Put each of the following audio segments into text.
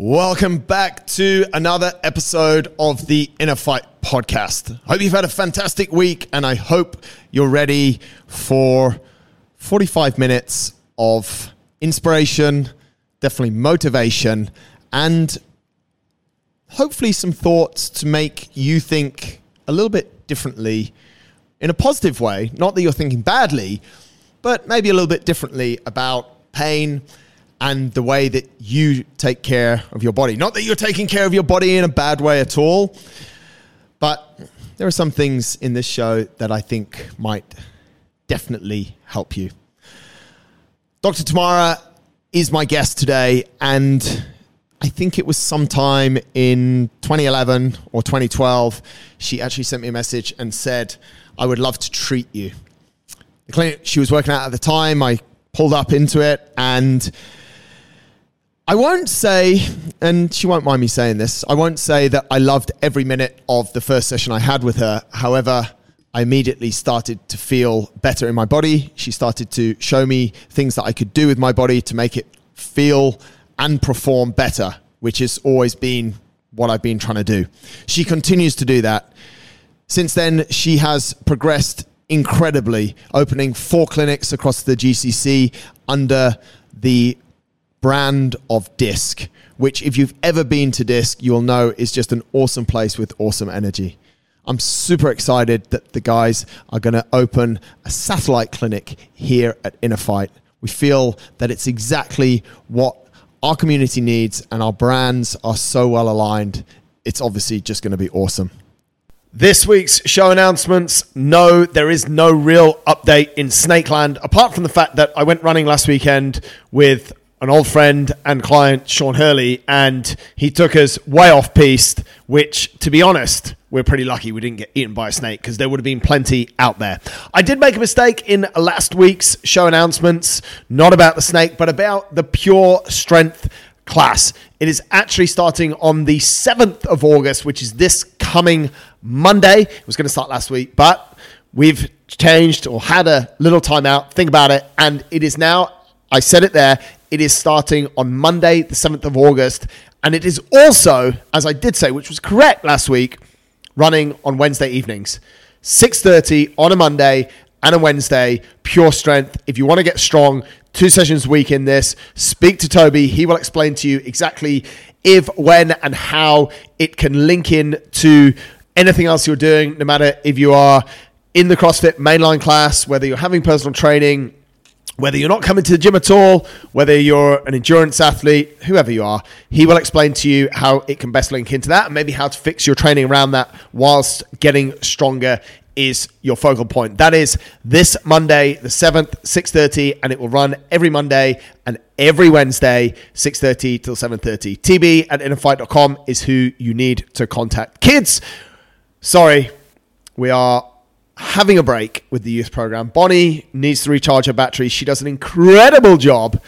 Welcome back to another episode of the Inner Fight podcast. I hope you've had a fantastic week and I hope you're ready for 45 minutes of inspiration, definitely motivation, and hopefully some thoughts to make you think a little bit differently in a positive way. Not that you're thinking badly, but maybe a little bit differently about pain and the way that you take care of your body. Not that you're taking care of your body in a bad way at all, but there are some things in this show that I think might definitely help you. Dr. Tamara is my guest today, and I think it was sometime in 2011 or 2012. She actually sent me a message and said, I would love to treat you. The clinic she was working at at the time, I pulled up into it and I won't say, and she won't mind me saying this, I won't say that I loved every minute of the first session I had with her. However, I immediately started to feel better in my body. She started to show me things that I could do with my body to make it feel and perform better, which has always been what I've been trying to do. She continues to do that. Since then, she has progressed incredibly, opening four clinics across the GCC under the brand of Disc, which, if you've ever been to Disc, you'll know is just an awesome place with awesome energy. I'm super excited that the guys are going to open a satellite clinic here at Inner Fight. We feel that it's exactly what our community needs, and our brands are so well aligned. It's obviously just going to be awesome. This week's show announcements. No, there is no real update in Snakeland, apart from the fact that I went running last weekend with an old friend and client, Sean Hurley, and he took us way off piste, which, to be honest, we're pretty lucky we didn't get eaten by a snake because there would have been plenty out there. I did make a mistake in last week's show announcements, not about the snake, but about the pure strength class. It is actually starting on the 7th of August, which is this coming Monday. It was going to start last week, but we've changed or had a little time out. Think about it. And it is now, I said it there, it is starting on Monday, the 7th of August. And it is also, as I did say, which was correct last week, running on Wednesday evenings. 6.30 on a Monday and a Wednesday, pure strength. If you want to get strong, two sessions a week in this, speak to Toby. He will explain to you exactly if, when, and how it can link in to anything else you're doing, no matter if you are in the CrossFit mainline class, whether you're having personal training, whether you're not coming to the gym at all, whether you're an endurance athlete, whoever you are, he will explain to you how it can best link into that and maybe how to fix your training around that whilst getting stronger is your focal point. That is this Monday, the 7th, 6.30, and it will run every Monday and every Wednesday, 6.30 till 7.30. TB at innerfight.com is who you need to contact. Kids, sorry, we are having a break with the youth program. Bonnie needs to recharge her battery. She does an incredible job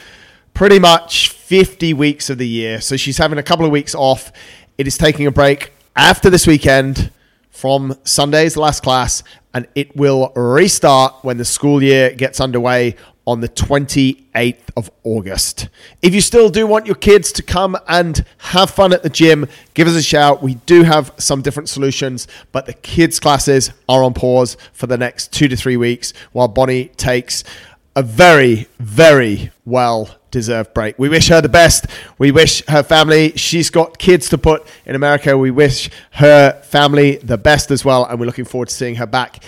pretty much 50 weeks of the year. So she's having a couple of weeks off. It is taking a break after this weekend from Sunday's last class, and it will restart when the school year gets underway on the 28th of August. If you still do want your kids to come and have fun at the gym, give us a shout. We do have some different solutions, but the kids' classes are on pause for the next two to three weeks while Bonnie takes a very, very well deserved break. We wish her the best. We wish her family, she's got kids to put in America. We wish her family the best as well. And we're looking forward to seeing her back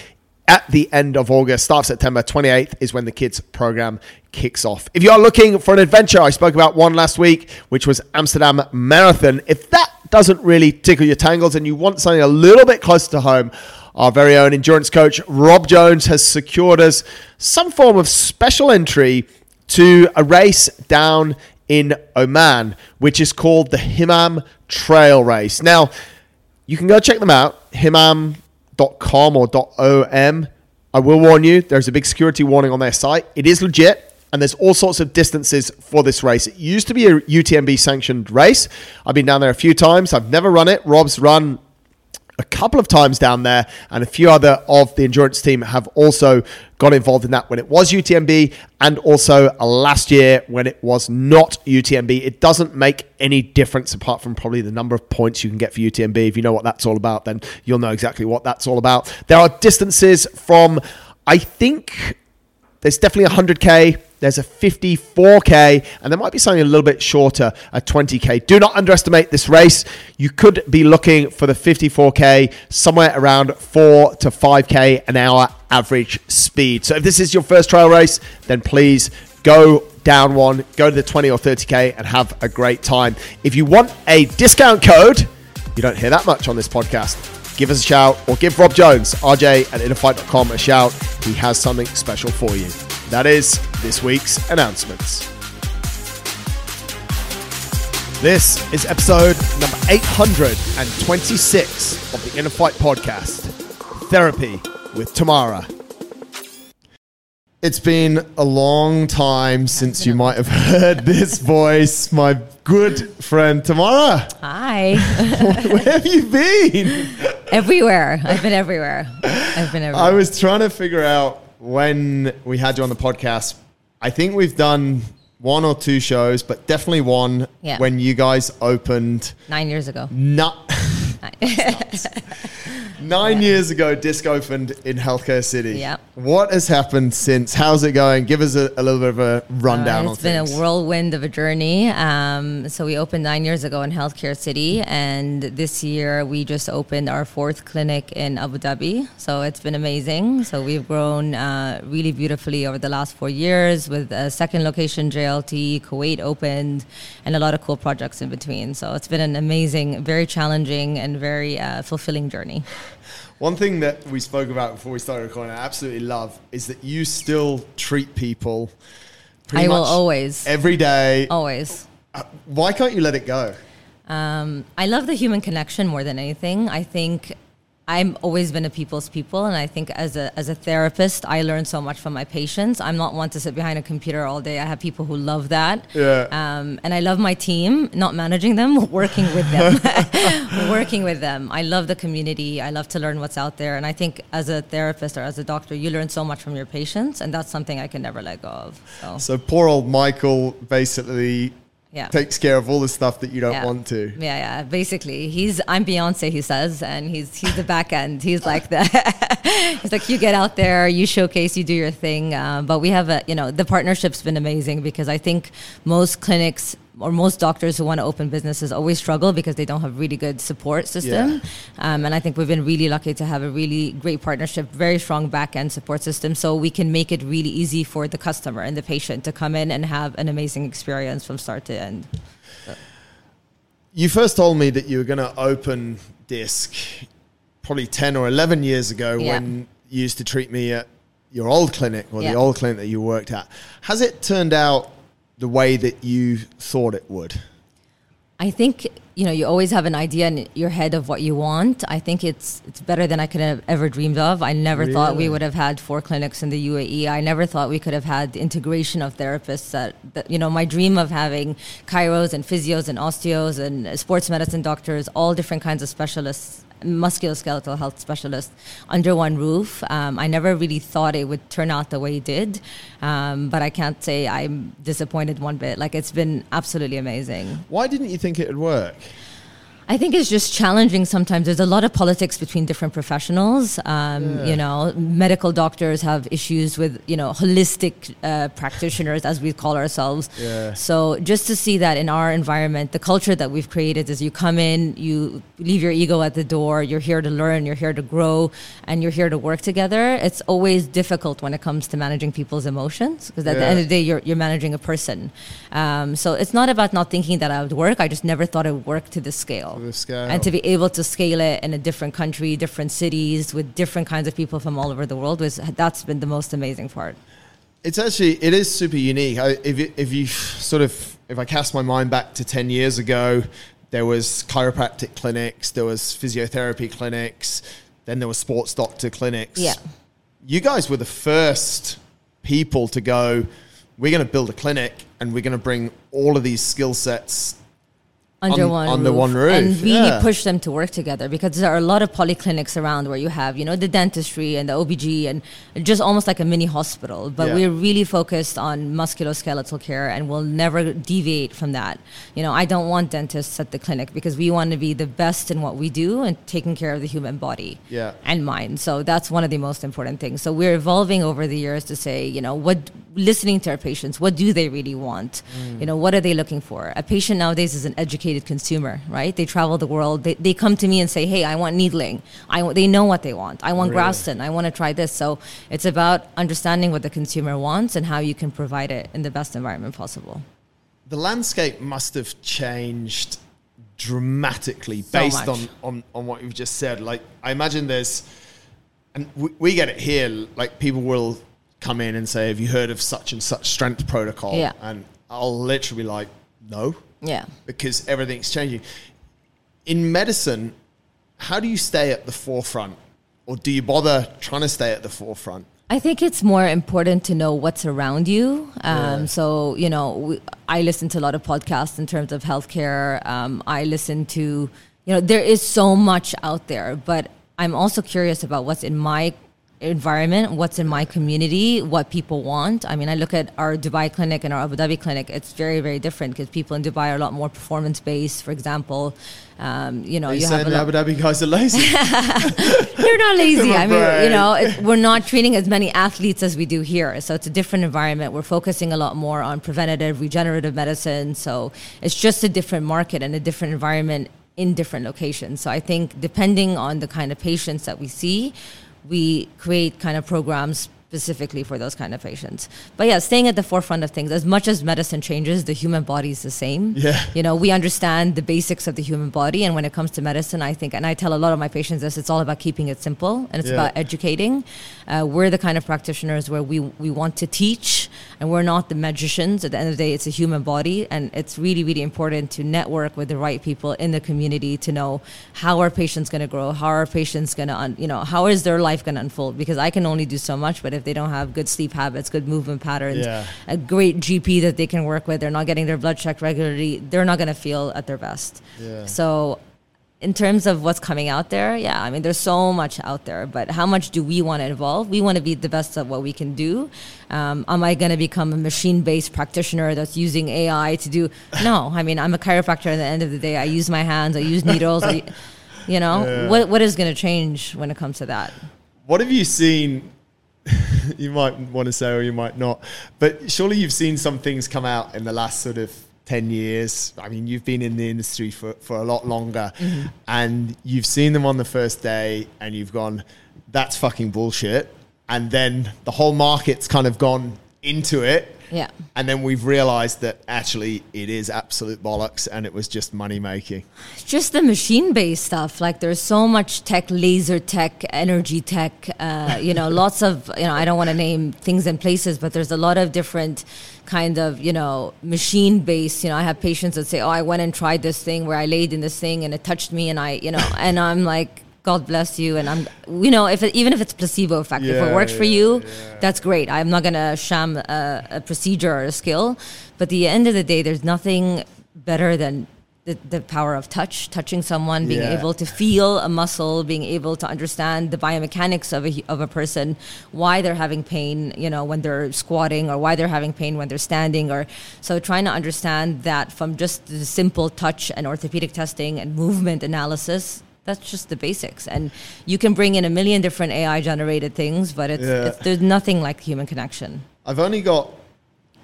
at the end of August, start of September 28th is when the kids program kicks off. If you are looking for an adventure, I spoke about one last week, which was Amsterdam Marathon. If that doesn't really tickle your tangles and you want something a little bit closer to home, our very own endurance coach Rob Jones has secured us some form of special entry to a race down in Oman, which is called the Himam Trail Race. Now, you can go check them out, Himam .com or .om. I will warn you, there's a big security warning on their site. It is legit, and there's all sorts of distances for this race. It used to be a UTMB sanctioned race. I've been down there a few times. I've never run it. Rob's run a couple of times down there, and a few other of the endurance team have also got involved in that when it was UTMB and also uh, last year when it was not UTMB. It doesn't make any difference apart from probably the number of points you can get for UTMB. If you know what that's all about, then you'll know exactly what that's all about. There are distances from, I think, there's definitely 100K. There's a 54K, and there might be something a little bit shorter, a 20K. Do not underestimate this race. You could be looking for the 54K somewhere around 4 to 5K an hour average speed. So if this is your first trail race, then please go down one, go to the 20 or 30K and have a great time. If you want a discount code, you don't hear that much on this podcast. Give us a shout or give Rob Jones, RJ at innerfight.com, a shout. He has something special for you. That is this week's announcements. This is episode number 826 of the Inner Fight podcast Therapy with Tamara. It's been a long time since you might have heard this voice, my good friend Tamara. Hi. Where have you been? everywhere. I've been everywhere. I've been everywhere. I was trying to figure out when we had you on the podcast. I think we've done one or two shows, but definitely one Yeah. when you guys opened. Nine years ago. Not nine years ago, Disc opened in Healthcare City. Yeah. What has happened since? How's it going? Give us a, a little bit of a rundown Uh, it's been things. a whirlwind of a journey. Um, so we opened nine years ago in Healthcare City, and this year we just opened our fourth clinic in Abu Dhabi. So it's been amazing. So we've grown uh, really beautifully over the last four years with a second location, JLT, Kuwait opened, and a lot of cool projects in between. So it's been an amazing, very challenging, and very uh, fulfilling journey. One thing that we spoke about before we started recording, I absolutely love, is that you still treat people. pretty I will always, every day. always. Uh, Why can't you let it go? Um, I love the human connection more than anything. I think I've always been a people's people, and I think as a as a therapist, I learn so much from my patients. I'm not one to sit behind a computer all day. I have people who love that. Yeah. Um, and I love my team, not managing them, working with them, working with them. I love the community. I love to learn what's out there, and I think as a therapist or as a doctor, you learn so much from your patients, and that's something I can never let go of. So, So poor old Michael basically yeah. takes care of all the stuff that you don't Yeah. want to. Yeah, yeah. Basically, he's I'm Beyonce. He says, and he's he's the back end. He's like the he's like you get out there, you showcase, you do your thing. Uh, but we have a you know the partnership's been amazing because I think most clinics or most doctors who want to open businesses always struggle because they don't have really good support system. Um, and I think we've been really lucky to have a really great partnership, very strong back end support system, so we can make it really easy for the customer and the patient to come in and have an amazing experience from start to end. You first told me that you were going to open Disc probably 10 or 11 years ago Yeah. when you used to treat me at your old clinic or Yeah. the old clinic that you worked at. Has it turned out the way that you thought it would? I think you know you always have an idea in your head of what you want. I think it's it's better than I could have ever dreamed of. I never thought we would have had four clinics in the UAE. I never thought we could have had the integration of therapists. That, that you know, my dream of having chiros and physios and osteos and sports medicine doctors, all different kinds of specialists, musculoskeletal health specialist under one roof. Um, I never really thought it would turn out the way it did, um, but I can't say I'm disappointed one bit. Like it's been absolutely amazing. Why didn't you think it would work? I think it's just challenging sometimes. There's a lot of politics between different professionals. Um, Yeah. You know, medical doctors have issues with, you know, holistic uh, practitioners, as we call ourselves. Yeah. So just to see that in our environment, the culture that we've created is you come in, you leave your ego at the door, you're here to learn, you're here to grow, and you're here to work together. It's always difficult when it comes to managing people's emotions because at the end of the day, you're, you're managing a person. Um, so it's not about not thinking that I would work. I just never thought it would work to this scale. This scale. And to be able to scale it in a different country, different cities, with different kinds of people from all over the world was that's been the most amazing part. It's actually it is super unique. I, if you, if you sort of if I cast my mind back to ten years ago, there was chiropractic clinics, there was physiotherapy clinics, then there was sports doctor clinics. Yeah. you guys were the first people to go. We're going to build a clinic, and we're going to bring all of these skill sets under Un- one under roof. one roof, and really yeah. push them to work together because there are a lot of polyclinics around where you have you know the dentistry and the OBG and just almost like a mini hospital. But Yeah. we're really focused on musculoskeletal care and we'll never deviate from that. You know I don't want dentists at the clinic because we want to be the best in what we do and taking care of the human body Yeah. and mind. So that's one of the most important things. So we're evolving over the years to say you know what listening to our patients what do they really want? Mm. you know what are they looking for? A patient nowadays is an consumer right they travel the world they, they come to me and say hey i want needling i they know what they want i want Really? Graston i want to try this so it's about understanding what the consumer wants and how you can provide it in the best environment possible the landscape must have changed dramatically So based much. on, on, on what you've just said. Like, I imagine there's, and we, we get it here, like, people will come in and say, Have you heard of such and such strength protocol? Yeah. And I'll literally be like, No, yeah because everything's changing. In medicine, how do you stay at the forefront? Or do you bother trying to stay at the forefront? I think it's more important to know what's around you. Um, Yeah. So, you know, we, I listen to a lot of podcasts in terms of healthcare. Um, I listen to, you know, there is so much out there, but I'm also curious about what's in my environment, what's in my community, what people want. I mean, I look at our Dubai clinic and our Abu Dhabi clinic. It's very, very different because people in Dubai are a lot more performance based. For example, um, you know, you, you saying have lot. Abu Dhabi guys are lazy? You're not lazy. I mean, you know, it, we're not treating as many athletes as we do here. So it's a different environment. We're focusing a lot more on preventative, regenerative medicine. So it's just a different market and a different environment in different locations. So I think depending on the kind of patients that we see, we create kind of programs specifically for those kind of patients. But yeah, staying at the forefront of things. As much as medicine changes, the human body is the same. Yeah. You know, we understand the basics of the human body, and when it comes to medicine, I think, and I tell a lot of my patients this: it's all about keeping it simple, and it's Yeah. about educating. Uh, we're the kind of practitioners where we we want to teach, and we're not the magicians. At the end of the day, it's a human body, and it's really really important to network with the right people in the community to know how our patients going to grow, how our patients going to, un- you know, how is their life going to unfold? Because I can only do so much, but if they don't have good sleep habits, good movement patterns, Yeah. a great GP that they can work with, they're not getting their blood checked regularly, they're not going to feel at their best. Yeah. So, in terms of what's coming out there, yeah, I mean, there's so much out there, but how much do we want to evolve? We want to be the best at what we can do. Um, am I going to become a machine based practitioner that's using AI to do? No, I mean, I'm a chiropractor at the end of the day. I use my hands, I use needles. I, you know, Yeah. what, what is going to change when it comes to that? What have you seen? you might want to say, or you might not, but surely you've seen some things come out in the last sort of 10 years. I mean, you've been in the industry for, for a lot longer, mm-hmm. and you've seen them on the first day, and you've gone, that's fucking bullshit. And then the whole market's kind of gone into it. Yeah. And then we've realized that actually it is absolute bollocks and it was just money making. just the machine based stuff like there's so much tech laser tech energy tech uh, you know lots of you know i don't want to name things and places but there's a lot of different kind of you know machine based you know i have patients that say oh i went and tried this thing where i laid in this thing and it touched me and i you know and i'm like God bless you, and I'm, you know, if it, even if it's placebo effect, if it works for you, yeah. that's great. I'm not gonna sham a, a procedure or a skill, but at the end of the day, there's nothing better than the, the power of touch, touching someone, being Yeah. able to feel a muscle, being able to understand the biomechanics of a, of a person, why they're having pain, you know, when they're squatting or why they're having pain when they're standing or so trying to understand that from just the simple touch and orthopedic testing and movement analysis. That's just the basics, and you can bring in a million different AI generated things, but it's, Yeah. it's there's nothing like human connection. I've only got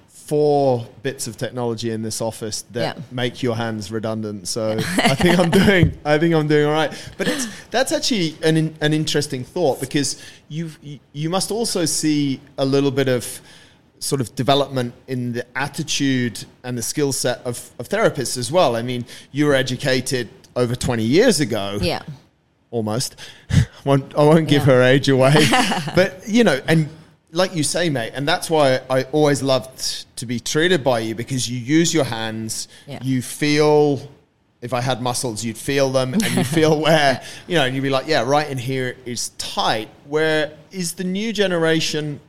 four bits of technology in this office that Yeah. make your hands redundant. So I think I'm doing I think I'm doing all right. But it's that's actually an in, an interesting thought because you you must also see a little bit of sort of development in the attitude and the skill set of, of therapists as well. I mean, you were educated over 20 years ago Yeah, almost. I won't, I won't give Yeah. her age away. but, you know, and like you say, mate, and that's why I always loved to be treated by you because you use your hands, Yeah. you feel. If I had muscles, you'd feel them, and you feel where you know, and you'd be like, "Yeah, right in here is tight." Where is the new generation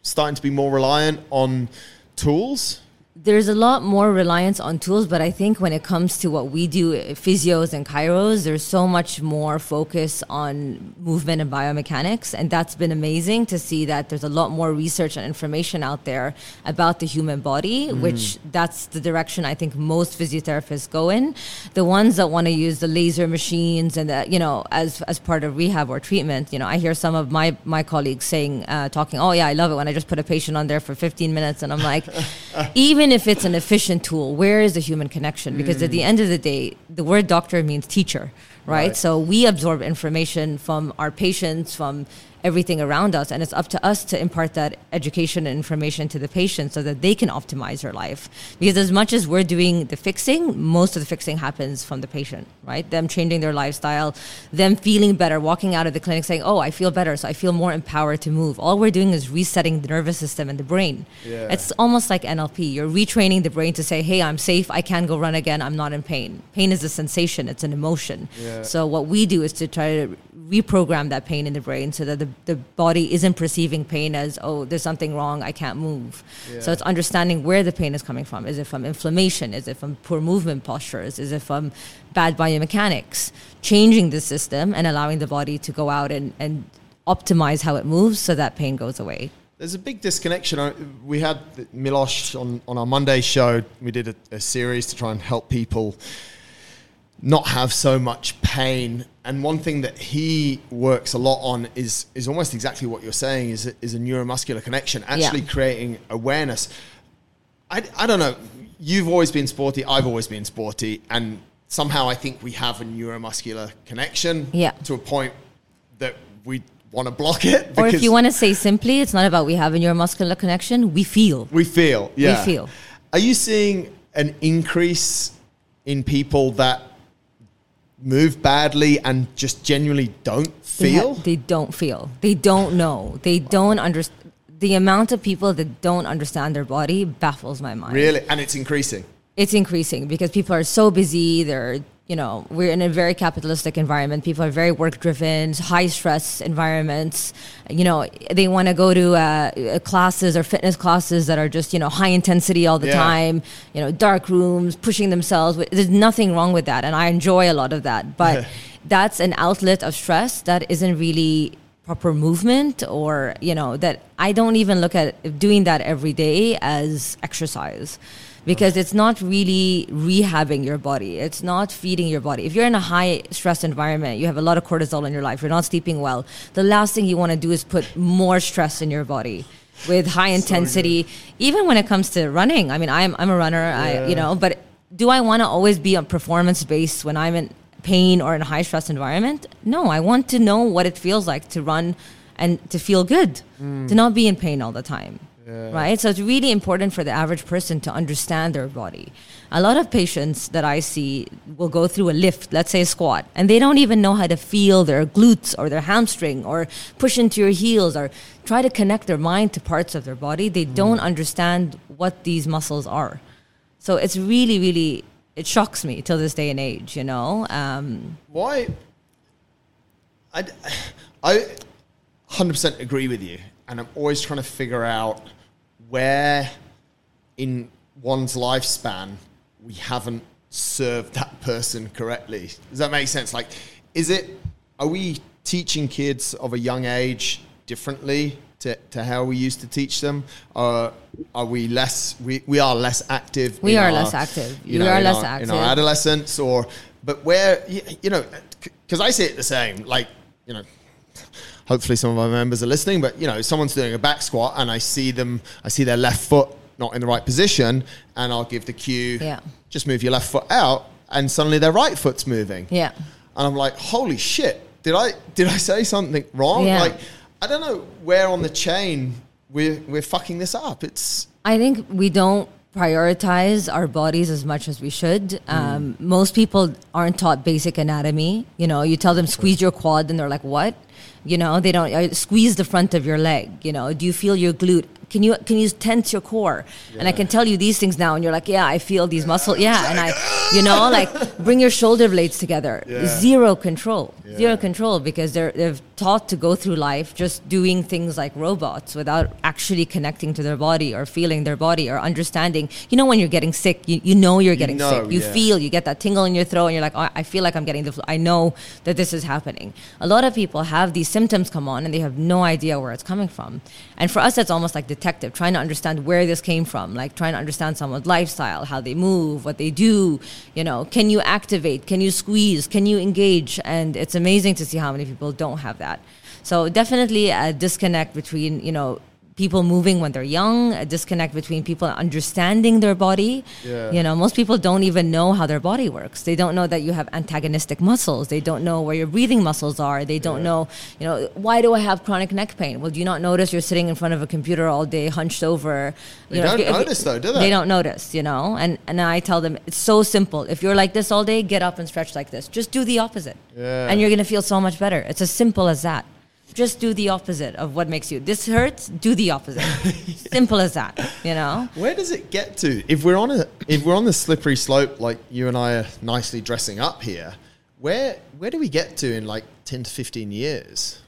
starting to be more reliant on tools? There's a lot more reliance on tools, but I think when it comes to what we do, physios and chiros, there's so much more focus on movement and biomechanics, and that's been amazing to see that there's a lot more research and information out there about the human body, Mm. which that's the direction I think most physiotherapists go in. The ones that want to use the laser machines and that, you know as as part of rehab or treatment, you know, I hear some of my my colleagues saying, uh, talking, oh yeah, I love it when I just put a patient on there for 15 minutes, and I'm like, even if it's an efficient tool, where is the human connection? Because at the mm. end of the day, the word doctor means teacher, right? Right. So we absorb information from our patients, from everything around us, and it's up to us to impart that education and information to the patient so that they can optimize their life. Because as much as we're doing the fixing, most of the fixing happens from the patient, right? Them changing their lifestyle, them feeling better, walking out of the clinic saying, "Oh, I feel better, so I feel more empowered to move." All we're doing is resetting the nervous system and the brain. Yeah. It's almost like NLP. You're retraining the brain to say, "Hey, I'm safe. I can go run again. I'm not in pain." Pain is a sensation. It's an emotion. Yeah. So what we do is to try to reprogram that pain in the brain so that the, the body isn't perceiving pain as, "Oh, there's something wrong. I can't move." So it's understanding where the pain is coming from. Is it from inflammation? Is it from poor movement postures? Is it from bad biomechanics? Changing the system and allowing the body to go out and, and optimize how it moves so that pain goes away. There's a big disconnection. We had Milosh on, on our Monday show. We did a, a series to try and help people not have so much pain. And one thing that he works a lot on is is almost exactly what you're saying is a, is a neuromuscular connection, actually creating awareness. I, I don't know. You've always been sporty. I've always been sporty, and somehow I think we have a neuromuscular connection. Yeah. To a point that we want to block it. Or if you want to say simply, it's not about we have a neuromuscular connection, we feel. We feel, yeah. We feel. Are you seeing an increase in people that move badly and just genuinely don't They ha- feel? They, don't feel. They don't know. They don't understand. The amount of people that don't understand their body baffles my mind. really? And it's increasing. It's increasing because people are so busy. They're, you know, we're in a very capitalistic environment. People are very work driven, high stress environments. You know, they want to go to uh, uh, classes or fitness classes that are just, you know, high intensity all the Yeah. time, you know, dark rooms, pushing themselves. There's nothing wrong with that. And I enjoy a lot of that. But that's an outlet of stress that isn't really proper movement or you know that i don't even look at doing that every day as exercise because it's not really rehabbing your body. It's not feeding your body. If you're in a high stress environment you have a lot of cortisol in your life you're not sleeping well the last thing you want to do is put more stress in your body with high intensity even when it comes to running. I mean i'm, I'm a runner i you know but do i want to always be on performance based when i'm in pain or in a high stress environment. No, I want to know what it feels like to run and to feel good, to mm. not be in pain all the time. Right? So it's really important for the average person to understand their body. A lot of patients that I see will go through a lift, let's say a squat, and they don't even know how to feel their glutes or their hamstring or push into your heels or try to connect their mind to parts of their body. They don't understand what these muscles are. So it's really, really, it shocks me till this day and age, you know? Um, Why? I, I 100% agree with you. And I'm always trying to figure out where in one's lifespan we haven't served that person correctly. Does that make sense? Like, is it, are we teaching kids of a young age differently to, to how we used to teach them? Or are we less, we, we are less active? We are our- less active. You We know, are less our- active. In our adolescence or, but where, you know, because I see it the same, like, you know, hopefully some of our members are listening, but you know, someone's doing a back squat and I see them, I see their left foot not in the right position, and I'll give the cue, Yeah. just move your left foot out, and suddenly their right foot's moving. yeah. And I'm like, holy shit, did I did I say something wrong? Yeah. Like, I don't know where on the chain we're we're fucking this up. It's I think we don't prioritize our bodies as much as we should. Um, most people aren't taught basic anatomy. You know, you tell them squeeze your quad, and they're like, "What?" You know, they don't uh, squeeze the front of your leg. You know, do you feel your glute? Can you can you tense your core? And I can tell you these things now, and you're like, yeah, I feel these muscles. Yeah, and I, you know, like bring your shoulder blades together. Yeah. Zero control, Yeah. zero control, because they're they're taught to go through life just doing things like robots without actually connecting to their body or feeling their body or understanding. You know, when you're getting sick, you, you know you're getting know, sick. You yeah. feel, you get that tingle in your throat, and you're like, oh, I feel like I'm getting the flu. I know that this is happening. A lot of people have these symptoms come on and they have no idea where it's coming from. And for us, it's almost like detective, trying to understand where this came from, like trying to understand someone's lifestyle, how they move, what they do. You know, can you activate? Can you squeeze? Can you engage? And it's amazing to see how many people don't have that. So definitely a disconnect between, you know, people moving when they're young, a disconnect between people understanding their body. Yeah. You know, most people don't even know how their body works. They don't know that you have antagonistic muscles. They don't know where your breathing muscles are. They don't Yeah. know, you know, why do I have chronic neck pain? Well, do you not notice you're sitting in front of a computer all day, hunched over? They You know, don't if you- if notice though, do they? They don't notice, you know. And and I tell them it's so simple. If you're like this all day, get up and stretch like this. Just do the opposite, Yeah. and you're gonna feel so much better. It's as simple as that. Just do the opposite of what makes you. This hurts. Do the opposite. Simple as that. You know. Where does it get to? If we're on a if we're on the slippery slope, like you and I are nicely dressing up here, where where do we get to in like ten to fifteen years?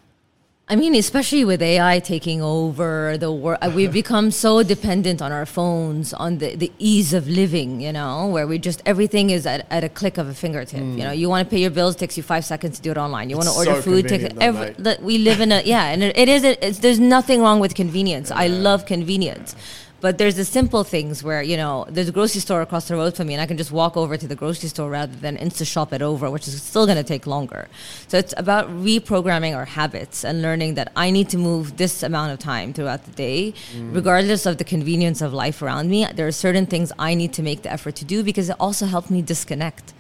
I mean, especially with AI taking over the world, uh, we've become so dependent on our phones, on the, the ease of living, you know, where we just, everything is at, at a click of a fingertip. You know, you want to pay your bills, takes you five seconds to do it online. You want to It's order so food, takes every, that we live in a, yeah, and it, it is, it's, there's nothing wrong with convenience. I love convenience. But there's the simple things where, you know, there's a grocery store across the road from me and I can just walk over to the grocery store rather than InstaShop it over, which is still going to take longer. So it's about reprogramming our habits and learning that I need to move this amount of time throughout the day, mm. regardless of the convenience of life around me. There are certain things I need to make the effort to do because it also helps me disconnect.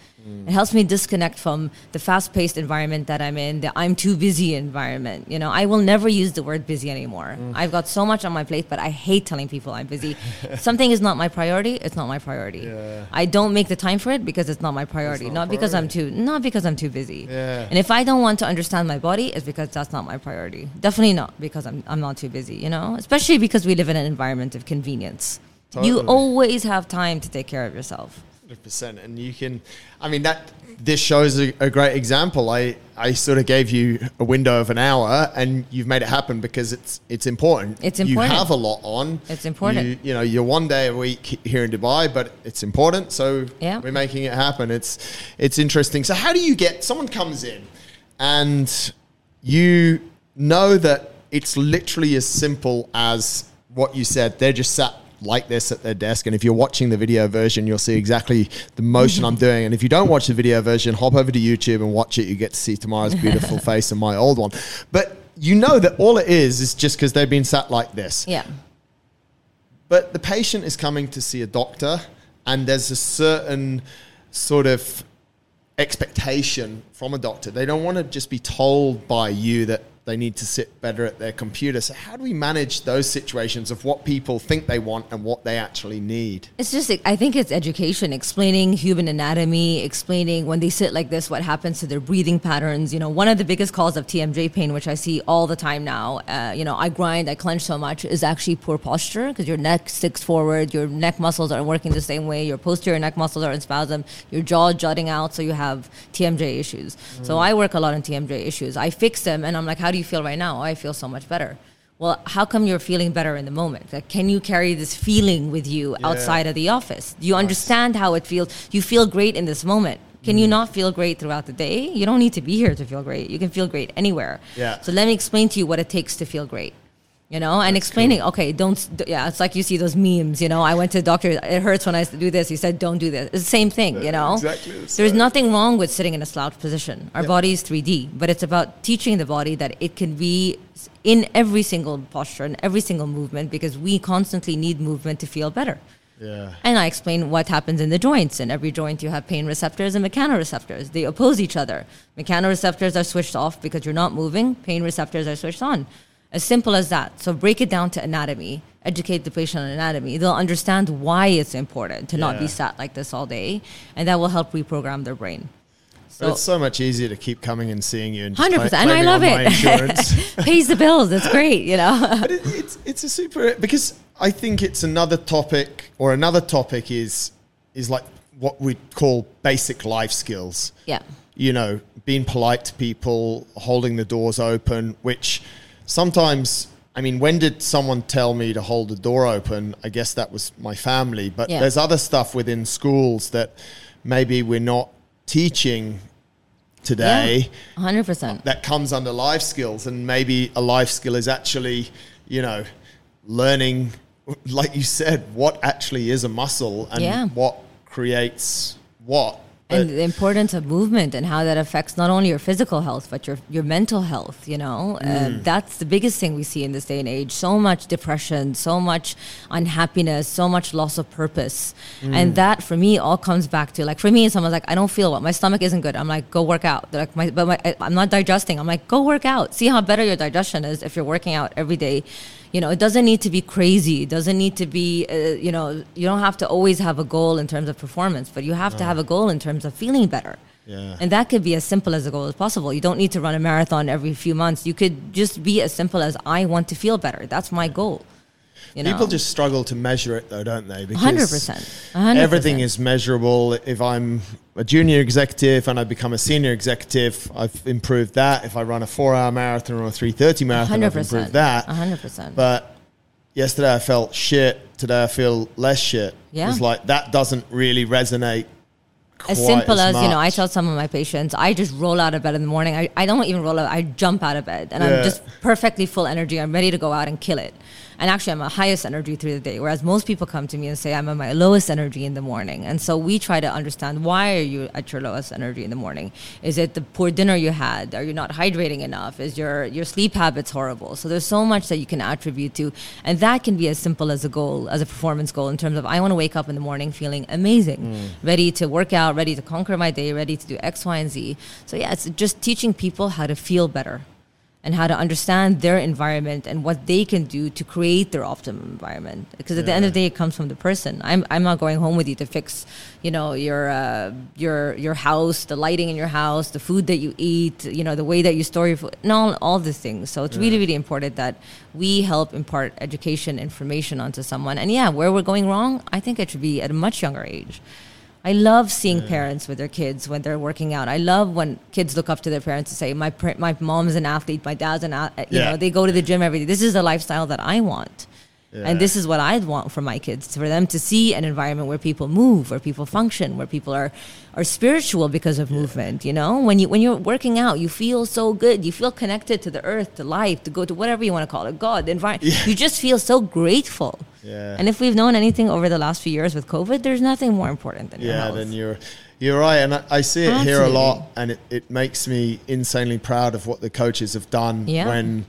It helps me disconnect from the fast-paced environment that I'm in, the I'm too busy environment. You know, I will never use the word busy anymore. I've got so much on my plate, but I hate telling people I'm busy. Something is not my priority. It's not my priority. Yeah. I don't make the time for it because it's not my priority. not Not, because I'm too, not because I'm too busy. Yeah. And if I don't want to understand my body, it's because that's not my priority. Definitely not because I'm I'm not too busy. You know, especially because we live in an environment of convenience. You always have time to take care of yourself. Hundred percent, and you can. I mean that this shows a, a great example. I I sort of gave you a window of an hour, and you've made it happen because it's it's important. It's important. You have a lot on. It's important. You, you know, you're one day a week here in Dubai, but it's important. So Yeah. we're making it happen. It's it's interesting. So how do you get someone comes in, and you know that it's literally as simple as what you said. They're just sat like this at their desk. And if you're watching the video version, you'll see exactly the motion I'm doing. And if you don't watch the video version, hop over to YouTube and watch it. You get to see Tamara's beautiful face and my old one. But you know that all it is is just because they've been sat like this. Yeah. But the patient is coming to see a doctor, and there's a certain sort of expectation from a doctor. They don't want to just be told by you that they need to sit better at their computer. So, how do we manage those situations of what people think they want and what they actually need? It's just, I think it's education, explaining human anatomy, explaining when they sit like this, what happens to their breathing patterns. You know, one of the biggest cause of TMJ pain, which I see all the time now, uh, you know, I grind, I clench so much, is actually poor posture because your neck sticks forward, your neck muscles aren't working the same way, your posterior neck muscles are in spasm, your jaw jutting out, so you have TMJ issues. So I work a lot on TMJ issues. I fix them and I'm like, how do you feel right now? Oh, I feel so much better. Well, how come you're feeling better in the moment? Like, can you carry this feeling with you outside of the office? Do you understand how it feels? You feel great in this moment. Can Mm. you not feel great throughout the day? You don't need to be here to feel great. You can feel great anywhere. Yeah. So let me explain to you what it takes to feel great. You know, and explaining, okay, don't, yeah, it's like you see those memes, you know, I went to the doctor, it hurts when I do this. He said, don't do this. It's the same thing, you know? Exactly the There's nothing wrong with sitting in a slouch position. Our Yeah. body is 3D, but it's about teaching the body that it can be in every single posture and every single movement because we constantly need movement to feel better. Yeah. And I explain what happens in the joints. In every joint, you have pain receptors and mechanoreceptors. They oppose each other. Mechanoreceptors are switched off because you're not moving. Pain receptors are switched on. As simple as that. So break it down to anatomy. Educate the patient on anatomy. They'll understand why it's important to not be sat like this all day, and that will help reprogram their brain. But it's so much easier to keep coming and seeing you and Hundred percent, and I love it. Pays the bills. It's great, you know. but it, it's it's a super because I think it's another topic or another topic is is like what we call basic life skills. yeah, You know, being polite to people, holding the doors open, which sometimes I mean, when did someone tell me to hold the door open? I guess that was my family. But Yeah. there's other stuff within schools that maybe we're not teaching today hundred percent. that comes under life skills and maybe a life skill is actually you know learning like you said what actually is a muscle and Yeah. what creates what and the importance of movement and how that affects not only your physical health but your your mental health you know? Mm. uh, that's the biggest thing we see in this day and age. So much depression so much unhappiness so much loss of purpose. Mm. and that for me all comes back to like for me someone's like i don't feel well. My stomach isn't good. I'm like go work out. They're like my, but my, i'm not digesting. I'm like go work out. See how better your digestion is if you're working out every day you know it doesn't need to be crazy. It doesn't need to be uh, you know you don't have to always have a goal in terms of performance but you have to have a goal in terms of feeling better. Yeah. and that could be as simple as a goal as possible. You don't need to run a marathon every few months. You could just be as simple as i want to feel better. That's my goal you know people just struggle to measure it though don't they 100% 100%. everything is measurable if i'm a junior executive and i become a senior executive i've improved that if i run a four hour marathon or a 330 marathon i've 100% improved that 100% But yesterday I felt shit. Today I feel less shit. Yeah. It's like that doesn't really resonate. as simple as, you know i tell some of my patients i just roll out of bed in the morning i, I don't even roll out i jump out of bed and Yeah. i'm just perfectly full energy i'm ready to go out and kill it and actually i'm at highest energy through the day whereas most people come to me and say i'm at my lowest energy in the morning. And so we try to understand why are you at your lowest energy in the morning? Is it the poor dinner you had? Are you not hydrating enough? Is your your sleep habits horrible? So there's so much that you can attribute to and that can be as simple as a goal as a performance goal in terms of i want to wake up in the morning feeling amazing mm. ready to work out ready to conquer my day ready to do x y and z. So yeah it's just teaching people how to feel better and how to understand their environment and what they can do to create their optimum environment. Because at the end of the day, it comes from the person. I'm, I'm not going home with you to fix, you know, your uh, your your house, the lighting in your house, the food that you eat, you know, the way that you store your food, and all all these things. So it's really really important that we help impart education, information onto someone. And yeah, where we're going wrong, I think it should be at a much younger age. I love seeing parents with their kids when they're working out. I love when kids look up to their parents and say, "My my mom's an athlete, my dad's an athlete. You Yeah. know, they go to the gym every day. This is the lifestyle that I want, Yeah. and this is what I'd want for my kids. For them to see an environment where people move, where people function, where people are are spiritual because of movement. You know, when you when you're working out, you feel so good. You feel connected to the earth, to life, to go to whatever you want to call it, God, the environment. You just feel so grateful. Yeah. And if we've known anything over the last few years with COVID, there's nothing more important than your Yeah, then you're you're right, and I, I see it here a lot, and it, it makes me insanely proud of what the coaches have done Yeah. when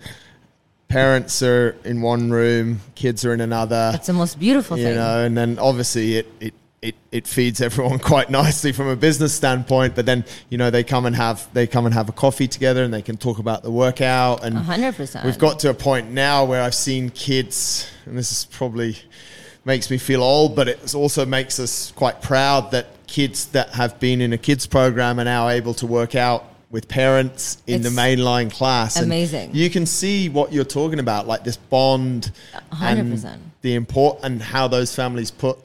parents are in one room, kids are in another. It's the most beautiful you thing. know, and then obviously it, it, it, it feeds everyone quite nicely from a business standpoint. But then, you know, they come and have they come and have a coffee together and they can talk about the workout. And hundred percent. we've got to a point now where I've seen kids, and this is probably makes me feel old, but it also makes us quite proud that kids that have been in a kids program are now able to work out with parents in the mainline class. And amazing. you can see what you're talking about, like this bond A hundred and percent. the import and how those families put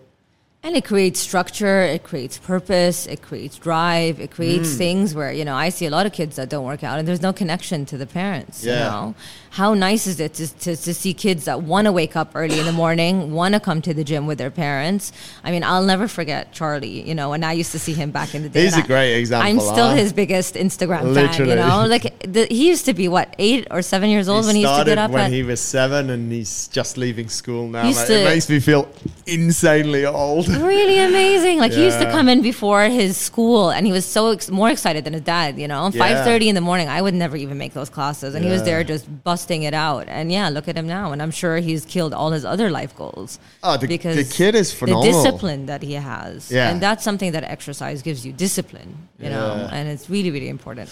And it creates structure, it creates purpose, it creates drive, it creates Mm. things where, you know, I see a lot of kids that don't work out and there's no connection to the parents. You Yeah. know? How nice is it to, to, to see kids that want to wake up early in the morning, want to come to the gym with their parents? I mean, I'll never forget Charlie, you know, and I used to see him back in the day. He's a great example, I'm still huh? his biggest Instagram fan, Literally. you know? Like, the, he used to be, what, eight or seven years old he when he used to get up when at. he was seven and he's just leaving school now. Mate. to- it makes me feel insanely old. really amazing. Like he used to come in before his school, and he was so ex- more excited than his dad. You know, Yeah. five thirty in the morning. I would never even make those classes, and he was there just busting it out. And yeah, look at him now, and I'm sure he's killed all his other life goals. Oh, the- the kid is phenomenal. The discipline that he has, Yeah. and that's something that exercise gives you discipline. You know, and it's really really important.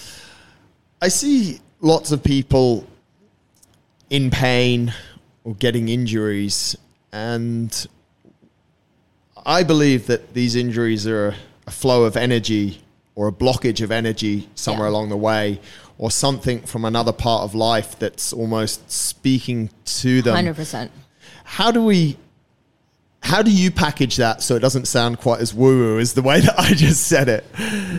I see lots of people in pain or getting injuries, and I believe that these injuries are a flow of energy or a blockage of energy somewhere Yeah. along the way or something from another part of life that's almost speaking to them. Hundred percent. How do we how do you package that so it doesn't sound quite as woo-woo as the way that I just said it?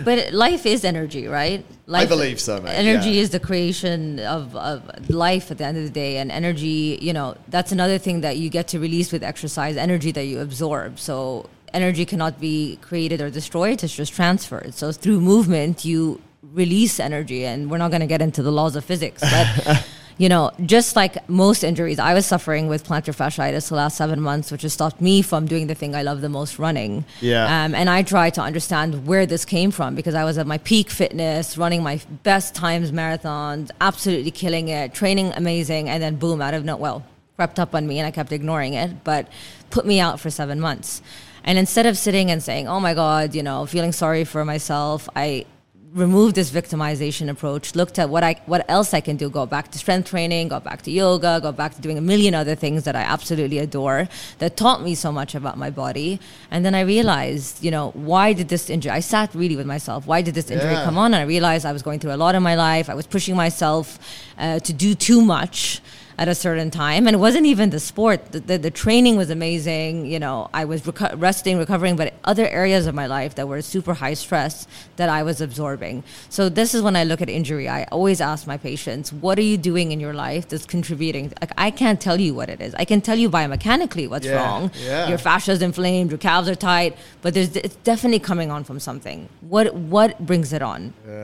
But life is energy, right? Life, believe so, mate. Energy Yeah. is the creation of, of life at the end of the day. And energy, you know, that's another thing that you get to release with exercise energy that you absorb. So energy cannot be created or destroyed, it's just transferred. So through movement, you release energy. And we're not going to get into the laws of physics. But. You know, just like most injuries, I was suffering with plantar fasciitis the last seven months, which has stopped me from doing the thing I love the most, running. Yeah. Um, and I tried to understand where this came from because I was at my peak fitness, running my best times marathons, absolutely killing it, training amazing, and then boom, out of no well, crept up on me, and I kept ignoring it, but put me out for seven months. And instead of sitting and saying, "Oh my God," you know, feeling sorry for myself, I removed this victimization approach looked at what i what else i can do go back to strength training go back to yoga go back to doing a million other things that i absolutely adore that taught me so much about my body. And then i realized you know why did this injury i sat really with myself why did this injury Yeah. come on? And i realized i was going through a lot in my life i was pushing myself uh, to do too much at a certain time. And it wasn't even the sport. The, the, the training was amazing. You know i was reco- resting recovering but other areas of my life that were super high stress that i was absorbing. So this is when i look at injury. I always ask my patients what are you doing in your life that's contributing? Like i can't tell you what it is. I can tell you biomechanically what's Yeah, wrong. yeah. your fascia is inflamed your calves are tight but there's it's definitely coming on from something. What what brings it on?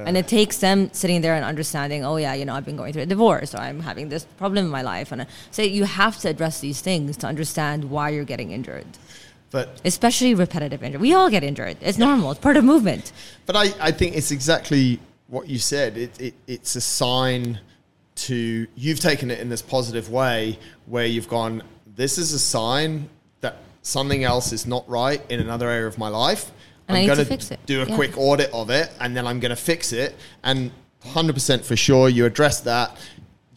And it takes them sitting there and understanding oh yeah you know i've been going through a divorce or i'm having this problem in my life and so you have to address these things to understand why you're getting injured But especially repetitive injury we all get injured it's normal it's part of movement But I, I think it's exactly what you said. It, it, it's a sign to, you've taken it in this positive way where you've gone, this is a sign that something else is not right in another area of my life. And I'm going to fix it. do a Yeah. quick audit of it and then I'm going to fix it. And 100% for sure, you address that.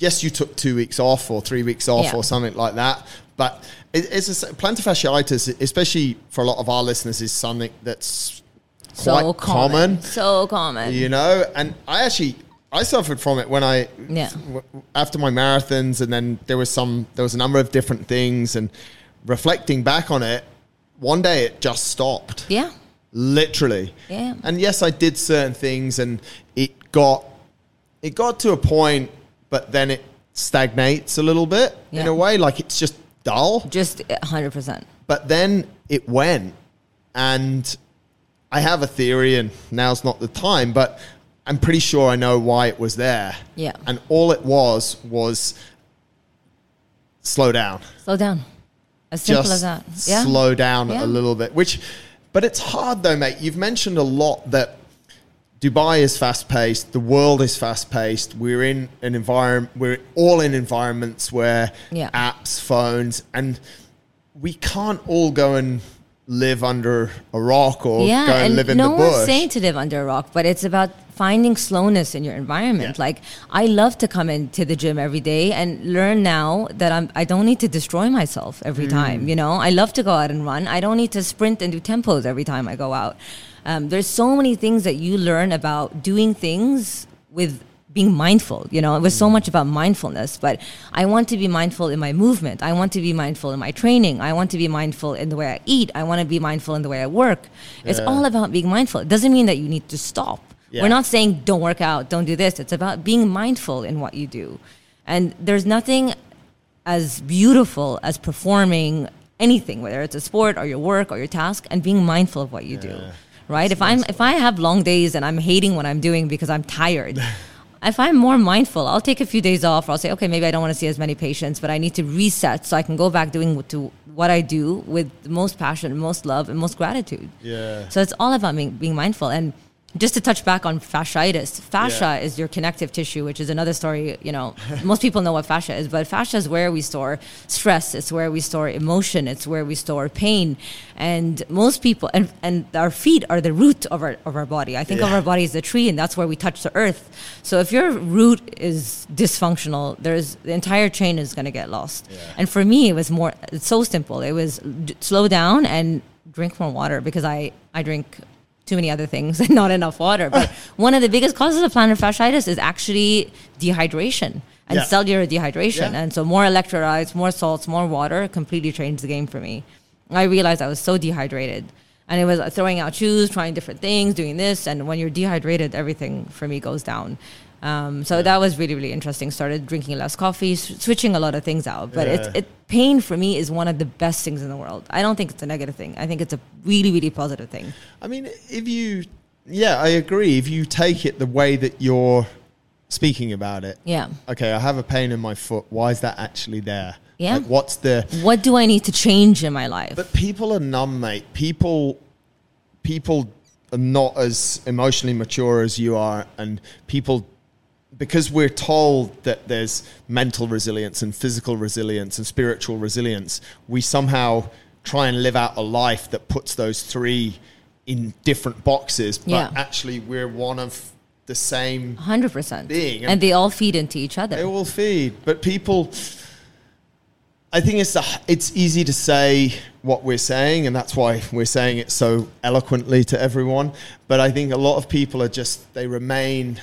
Yes, you took two weeks off or three weeks off Yeah. or something like that. But it, it's a, plantar fasciitis, especially for a lot of our listeners, is something that's quite so common so common you know and i actually i suffered from it when i Yeah. after my marathons and then there was some there was a number of different things and reflecting back on it one day it just stopped yeah literally Yeah. and yes i did certain things and it got it got to a point but then it stagnates a little bit in a way like it's just dull just 100% but then it went, and I have a theory, and now's not the time, but I'm pretty sure I know why it was there. Yeah. And all it was was slow down. slow down as simple Just as that yeah slow down Yeah. a little bit. Which, but it's hard though, mate. You've mentioned a lot that Dubai is fast paced. The world is fast paced. We're in an environment. We're all in environments where Yeah. apps, phones, and we can't all go and live under a rock or yeah, go and, and live in no the bush. No one's saying to live under a rock, but it's about finding slowness in your environment. Yeah. Like I love to come into the gym every day and learn now that I'm I don't need to destroy myself every Mm. time. You know, I love to go out and run. I don't need to sprint and do tempos every time I go out. Um, there's so many things that you learn about doing things with being mindful. You know, it was so Mm. much about mindfulness, but I want to be mindful in my movement. I want to be mindful in my training. I want to be mindful in the way I eat. I want to be mindful in the way I work. It's Yeah. all about being mindful. It doesn't mean that you need to stop. Yeah. We're not saying don't work out, don't do this. It's about being mindful in what you do. And there's nothing as beautiful as performing anything, whether it's a sport or your work or your task, and being mindful of what you do. Right? If I'm if I have long days and I'm hating what I'm doing because I'm tired, if I'm more mindful, I'll take a few days off. Or I'll say, okay, maybe I don't want to see as many patients, but I need to reset so I can go back doing what, to what I do with the most passion, most love, and most gratitude. Yeah. So it's all about being, being mindful. And just to touch back on fasciitis, fascia Yeah. is your connective tissue, which is another story. You know, most people know what fascia is, but fascia is where we store stress. It's where we store emotion. It's where we store pain. And most people, and, and our feet are the root of our, of our body. I think of our body as the tree, and that's where we touch the earth. So if your root is dysfunctional, there's the entire chain is going to get lost. Yeah. And for me, it was more, it's so simple. It was d- slow down and drink more water because I, I drink too many other things and not enough water. But one of the biggest causes of plantar fasciitis is actually dehydration and Yeah. cellular dehydration. Yeah. And so more electrolytes, more salts, more water completely changed the game for me. I realized I was so dehydrated. And it was throwing out shoes, trying different things, doing this. And when you're dehydrated, everything for me goes down. Um, so that was really, really interesting. Started drinking less coffee, s- switching a lot of things out. But it's, Yeah. it, pain for me is one of the best things in the world. I don't think it's a negative thing. I think it's a really, really positive thing. I mean, if you, yeah, I agree. If you take it the way that you're speaking about it, Yeah. okay, I have a pain in my foot. Why is that actually there? Yeah. Like, what's the? What do I need to change in my life? But people are numb, mate. People, people are not as emotionally mature as you are, and people, because we're told that there's mental resilience and physical resilience and spiritual resilience, we somehow try and live out a life that puts those three in different boxes. But Yeah. actually, we're one of the same 100%. Being. And they all feed into each other. they all feed, but people. I think it's a, it's easy to say what we're saying, and that's why we're saying it so eloquently to everyone. But I think a lot of people are just they remain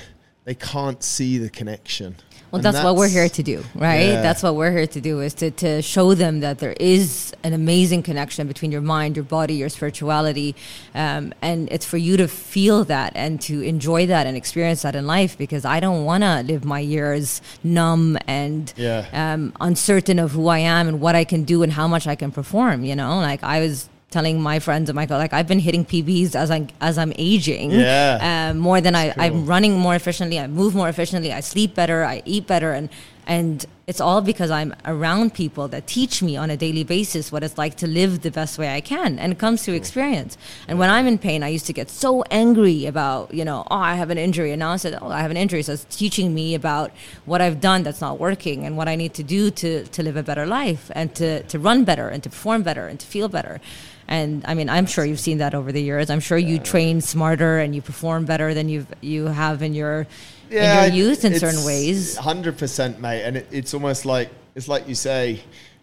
they can't see the connection. Well, And that's, what we're here to do, right? Yeah. That's what we're here to do is to, to show them that there is an amazing connection between your mind, your body, your spirituality. Um, and it's for you to feel that and to enjoy that and experience that in life because I don't want to live my years numb and Yeah. um, uncertain of who I am and what I can do and how much I can perform, you know? Like I was telling my friends and Michael, like I've been hitting PBs as I as I'm aging, Yeah. um, more than I, cool. I'm running more efficiently. I move more efficiently. I sleep better. I eat better, and and it's all because I'm around people that teach me on a daily basis what it's like to live the best way I can, and it comes through experience. And when I'm in pain, I used to get so angry about you know, oh, I have an injury, and now I said, oh, I have an injury, so it's teaching me about what I've done that's not working and what I need to do to to live a better life and to to run better and to perform better and to feel better. And I mean, I'm sure you've seen that over the years. I'm sure you train smarter and you perform better than you've you have in your in your youth in certain ways. Hundred percent, mate. And it, it's almost like it's like you say,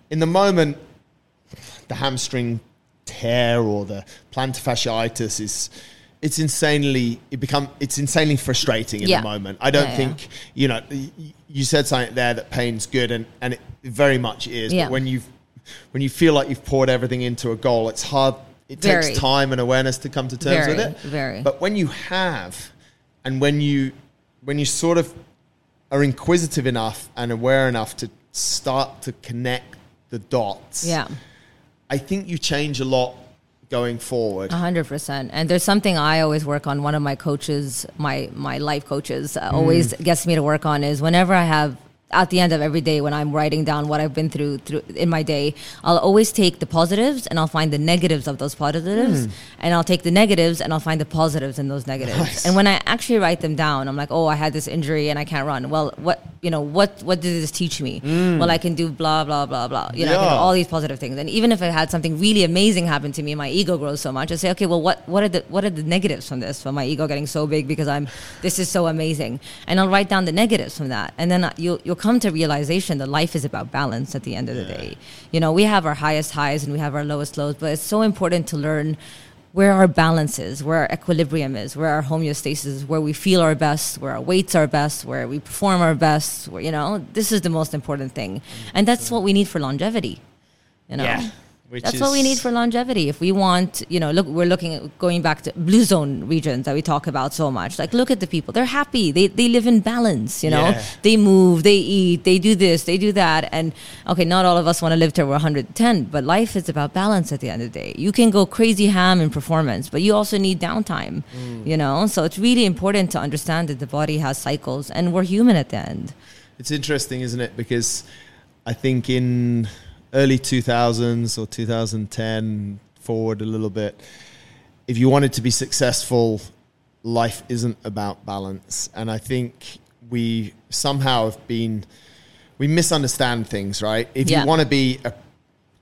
in the moment, the hamstring tear or the plantar fasciitis is. It's insanely. It become. It's insanely frustrating in Yeah. the moment. I don't Yeah, yeah. think you know. You said something there that pain's good, and and it very much is. Yeah. But when you when you feel like you've poured everything into a goal, it's hard. It Very. takes time and awareness to come to terms with it. very. But when you have, and when you when you sort of are inquisitive enough and aware enough to start to connect the dots, Yeah. I think you change a lot going forward. A hundred percent. And there's something I always work on. One of my coaches, my my life coaches, uh, always gets me to work on is whenever I have at the end of every day when I'm writing down what I've been through through in my day, I'll always take the positives and I'll find the negatives of those positives, hmm. and I'll take the negatives and I'll find the positives in those negatives. Nice. And when I actually write them down, I'm like, oh, I had this injury and I can't run. Well, what you know, what what did this teach me? Hmm. Well, I can do blah blah blah blah. You know, I can do Yeah. all these positive things. And even if I had something really amazing happen to me, my ego grows so much. I say, okay, well, what what are the what are the negatives from this? From my ego getting so big because I'm this is so amazing, and I'll write down the negatives from that, and then you'll you'll come to realization that life is about balance at the end of the day. You know, we have our highest highs and we have our lowest lows, but it's so important to learn where our balance is, where our equilibrium is, where our homeostasis is, where we feel our best, where our weights are best, where we perform our best. Where, you know, this is the most important thing, and that's what we need for longevity. You know, Yeah, which that's what we need for longevity. If we want, you know, look, we're looking at going back to blue zone regions that we talk about so much. Like, look at the people; they're happy. They they live in balance. You know, Yeah. they move, they eat, they do this, they do that. And okay, not all of us want to live till we're 110, but life is about balance at the end of the day. You can go crazy ham in performance, but you also need downtime. Mm. You know, so it's really important to understand that the body has cycles, and we're human at the end. It's interesting, isn't it? Because I think in early 2000s or 2010 forward a little bit, if you wanted to be successful, life isn't about balance. And I think we somehow have been, we misunderstand things, right? If Yeah. you want to be a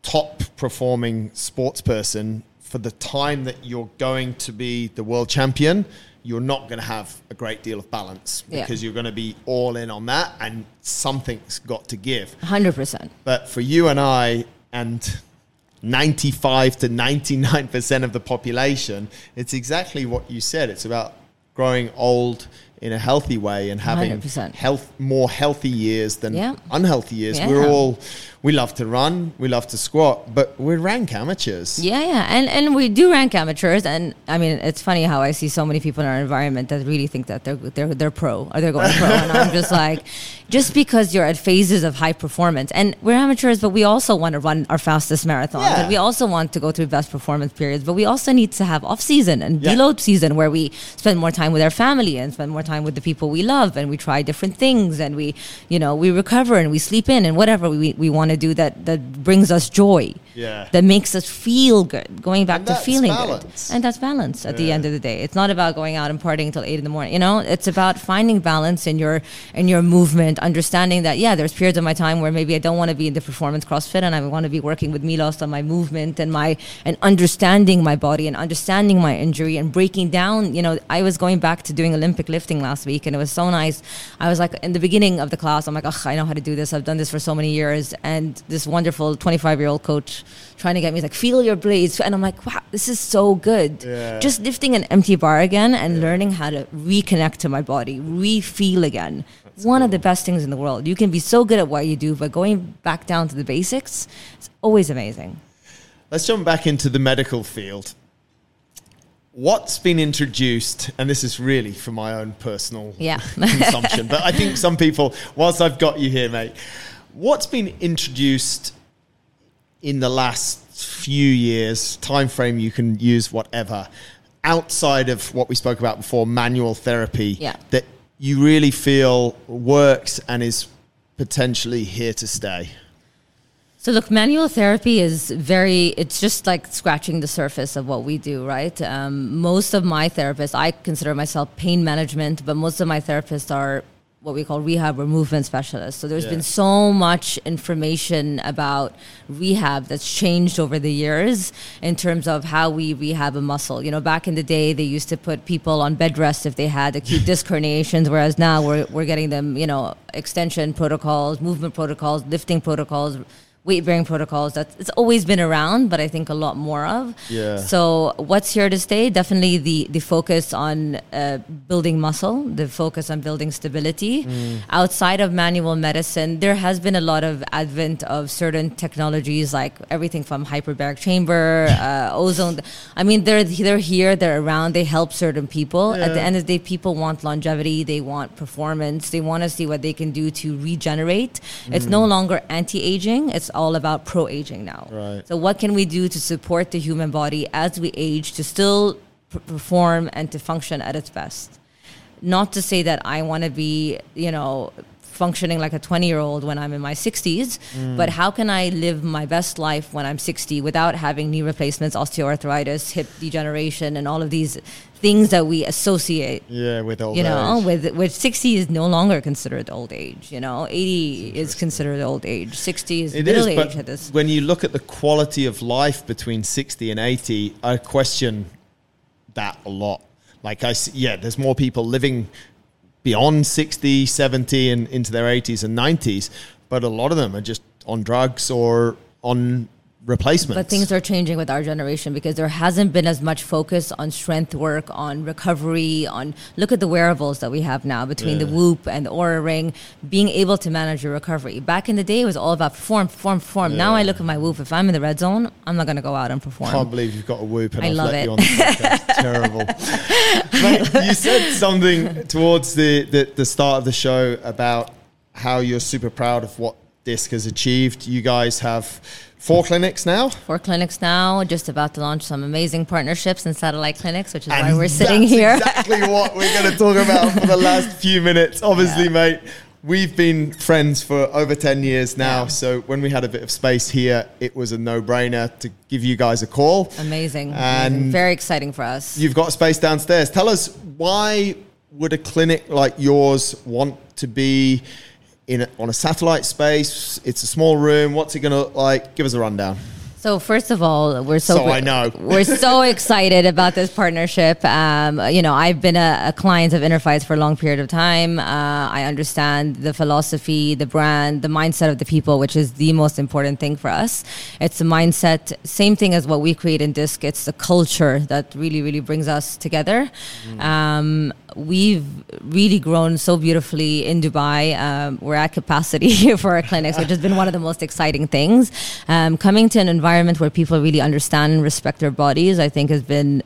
top performing sports person for the time that you're going to be the world champion, you're not going to have a great deal of balance Yeah. because you're going to be all in on that and something's got to give. 100%. But for you and I, and 95 to 99% of the population, it's exactly what you said. It's about growing old in a healthy way and having 100%. health more healthy years than Yeah. unhealthy years. Yeah. We're all we love to run, we love to squat, but we're rank amateurs. Yeah, yeah, and and we do rank amateurs, and I mean it's funny how I see so many people in our environment that really think that they're they're they're pro or they're going pro, and I'm just like, just because you're at phases of high performance, and we're amateurs, but we also want to run our fastest marathons, Yeah. and we also want to go through best performance periods, but we also need to have off season and Yeah. deload season where we spend more time with our family and spend more time with the people we love, and we try different things, and we you know we recover and we sleep in and whatever we we want to do that that brings us joy Yeah. that makes us feel good. Going back to feeling balance. good, and that's balance at the end of the day. It's not about going out and partying till eight in the morning. You know, it's about finding balance in your in your movement, understanding that yeah, there's periods of my time where maybe I don't want to be in the performance CrossFit, and I want to be working with Milos on my movement and my and understanding my body and understanding my injury and breaking down. You know, I was going back to doing Olympic lifting last week, and it was so nice. I was like in the beginning of the class, I'm like, oh, I know how to do this. I've done this for so many years, and this wonderful 25 year old coach trying to get me he's like feel your blades. And i'm like wow this is so good. Yeah. just lifting an empty bar again and learning how to reconnect to my body re-feel again. One of the best things in the world. You can be so good at what you do but going back down to the basics it's always amazing. Let's jump back into the medical field. What's been introduced, and this is really for my own personal Yeah. consumption, but I think some people, whilst I've got you here, mate, what's been introduced in the last few years, time frame you can use whatever, outside of what we spoke about before, manual therapy, Yeah. that you really feel works and is potentially here to stay? So look, manual therapy is very, it's just like scratching the surface of what we do, right? Um, most of my therapists, I consider myself pain management, but most of my therapists are what we call rehab or movement specialists. So there's Yeah. been so much information about rehab that's changed over the years in terms of how we rehab a muscle. You know, back in the day, they used to put people on bed rest if they had acute disc herniations, whereas now we're, we're getting them, you know, extension protocols, movement protocols, lifting protocols, weight bearing protocols that it's always been around but i think a lot more of. Yeah. so what's here to stay? Definitely the the focus on uh, building muscle the focus on building stability. Outside of manual medicine there has been a lot of advent of certain technologies like everything from hyperbaric chamber uh, ozone. I mean they're they're here they're around they help certain people. Yeah. at the end of the day people want longevity they want performance they want to see what they can do to regenerate. It's no longer anti-aging it's all about pro-aging now Right. so what can we do to support the human body as we age to still p- perform and to function at its best not to say that i want to be you know functioning like a 20 year old when i'm in my 60s mm. but how can i live my best life when i'm 60 without having knee replacements osteoarthritis hip degeneration and all of these things that we associate Yeah, with old you know age. with with 60 is no longer considered old age you know 80 is considered old age 60 is It middle is, age at this when you look at the quality of life between 60 and 80, I question that a lot. Like, I yeah, there's more people living beyond 60, 70, and into their 80s and 90s, but a lot of them are just on drugs or on replacements. But things are changing with our generation because there hasn't been as much focus on strength work, on recovery, on look at the wearables that we have now between the Whoop and the Oura Ring, being able to manage your recovery. Back in the day, it was all about perform, perform, perform. Now I look at my Whoop. If I'm in the red zone, I'm not going to go out and perform. I can't believe you've got a whoop and I I've love let it. you on the podcast. Terrible. Mate, you said something towards the, the, the start of the show about how you're super proud of what Disc has achieved. You guys have four clinics now. Four clinics now, just about to launch some amazing partnerships and satellite clinics, which is why we're sitting that's here. exactly what we're going to talk about for the last few minutes. Obviously, Yeah. mate, we've been friends for over 10 years now. Yeah. So when we had a bit of space here, it was a no brainer to give you guys a call. amazing, And- amazing. Very exciting for us. You've got space downstairs. Tell us why would a clinic like yours want to be in a, on a satellite space? It's a small room. What's it going to look like? Give us a rundown. So first of all, we're so, So I know. we're so excited about this partnership. Um, you know, I've been a, a client of InnerFight's for a long period of time. Uh, I understand the philosophy, the brand, the mindset of the people, which is the most important thing for us. It's a mindset, same thing as what we create in Disc. It's the culture that really, really brings us together. Um, we've really grown so beautifully in Dubai. Um, we're at capacity here for our clinics, which has been one of the most exciting things. Um, coming to an environment where people really understand and respect their bodies, I think, has been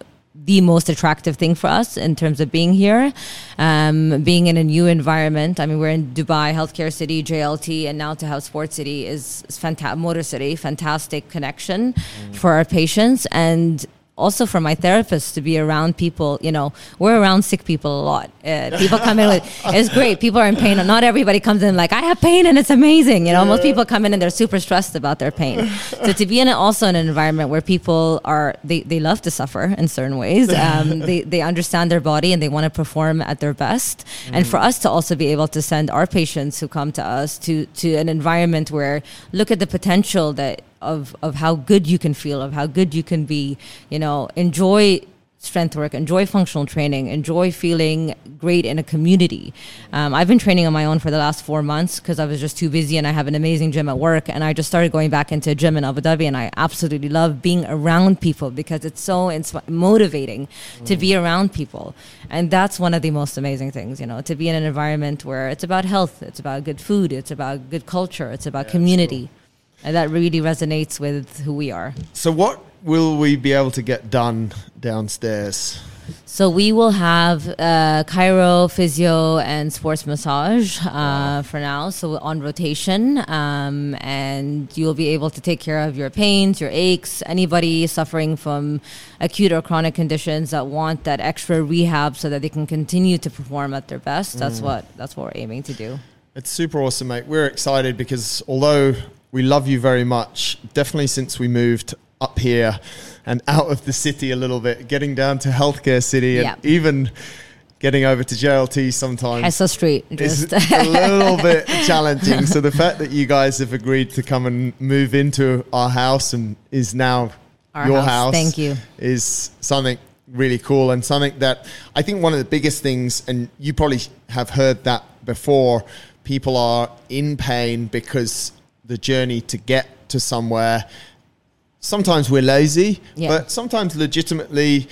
the most attractive thing for us in terms of being here, um, being in a new environment. I mean, we're in Dubai, healthcare city, JLT, and now to have Sports City is, is fantastic. Motor City, fantastic connection for our patients and also for my therapist to be around people. You know, we're around sick people a lot. Uh, people come in with it's great. People are in pain. Not everybody comes in like I have pain and it's amazing. You know, most people come in and they're super stressed about their pain. So to be in also in an environment where people are they, they love to suffer in certain ways. Um, they they understand their body and they want to perform at their best. And for us to also be able to send our patients who come to us to to an environment where look at the potential that of of how good you can feel, of how good you can be. You know, enjoy strength work, enjoy functional training, enjoy feeling great in a community. Um, I've been training on my own for the last four months because I was just too busy, and I have an amazing gym at work, and I just started going back into a gym in Abu Dhabi, and I absolutely love being around people because it's so insp- motivating to be around people, and that's one of the most amazing things. You know, to be in an environment where it's about health, it's about good food, it's about good culture, it's about community. And that really resonates with who we are. So, what will we be able to get done downstairs? So we will have uh, chiro, physio, and sports massage uh, for now. So on rotation, um, and you'll be able to take care of your pains, your aches. Anybody suffering from acute or chronic conditions that want that extra rehab so that they can continue to perform at their best. That's what that's what we're aiming to do. It's super awesome, mate. We're excited because although we love you very much, definitely since we moved up here and out of the city a little bit, getting down to healthcare city and Yeah. even getting over to JLT sometimes Hessa Street, is a little bit challenging. So the fact that you guys have agreed to come and move into our house and is now Our your house. house, Thank you. is something really cool and something that I think one of the biggest things, and you probably have heard that before, people are in pain because the journey to get to somewhere. Sometimes we're lazy, Yeah. but sometimes legitimately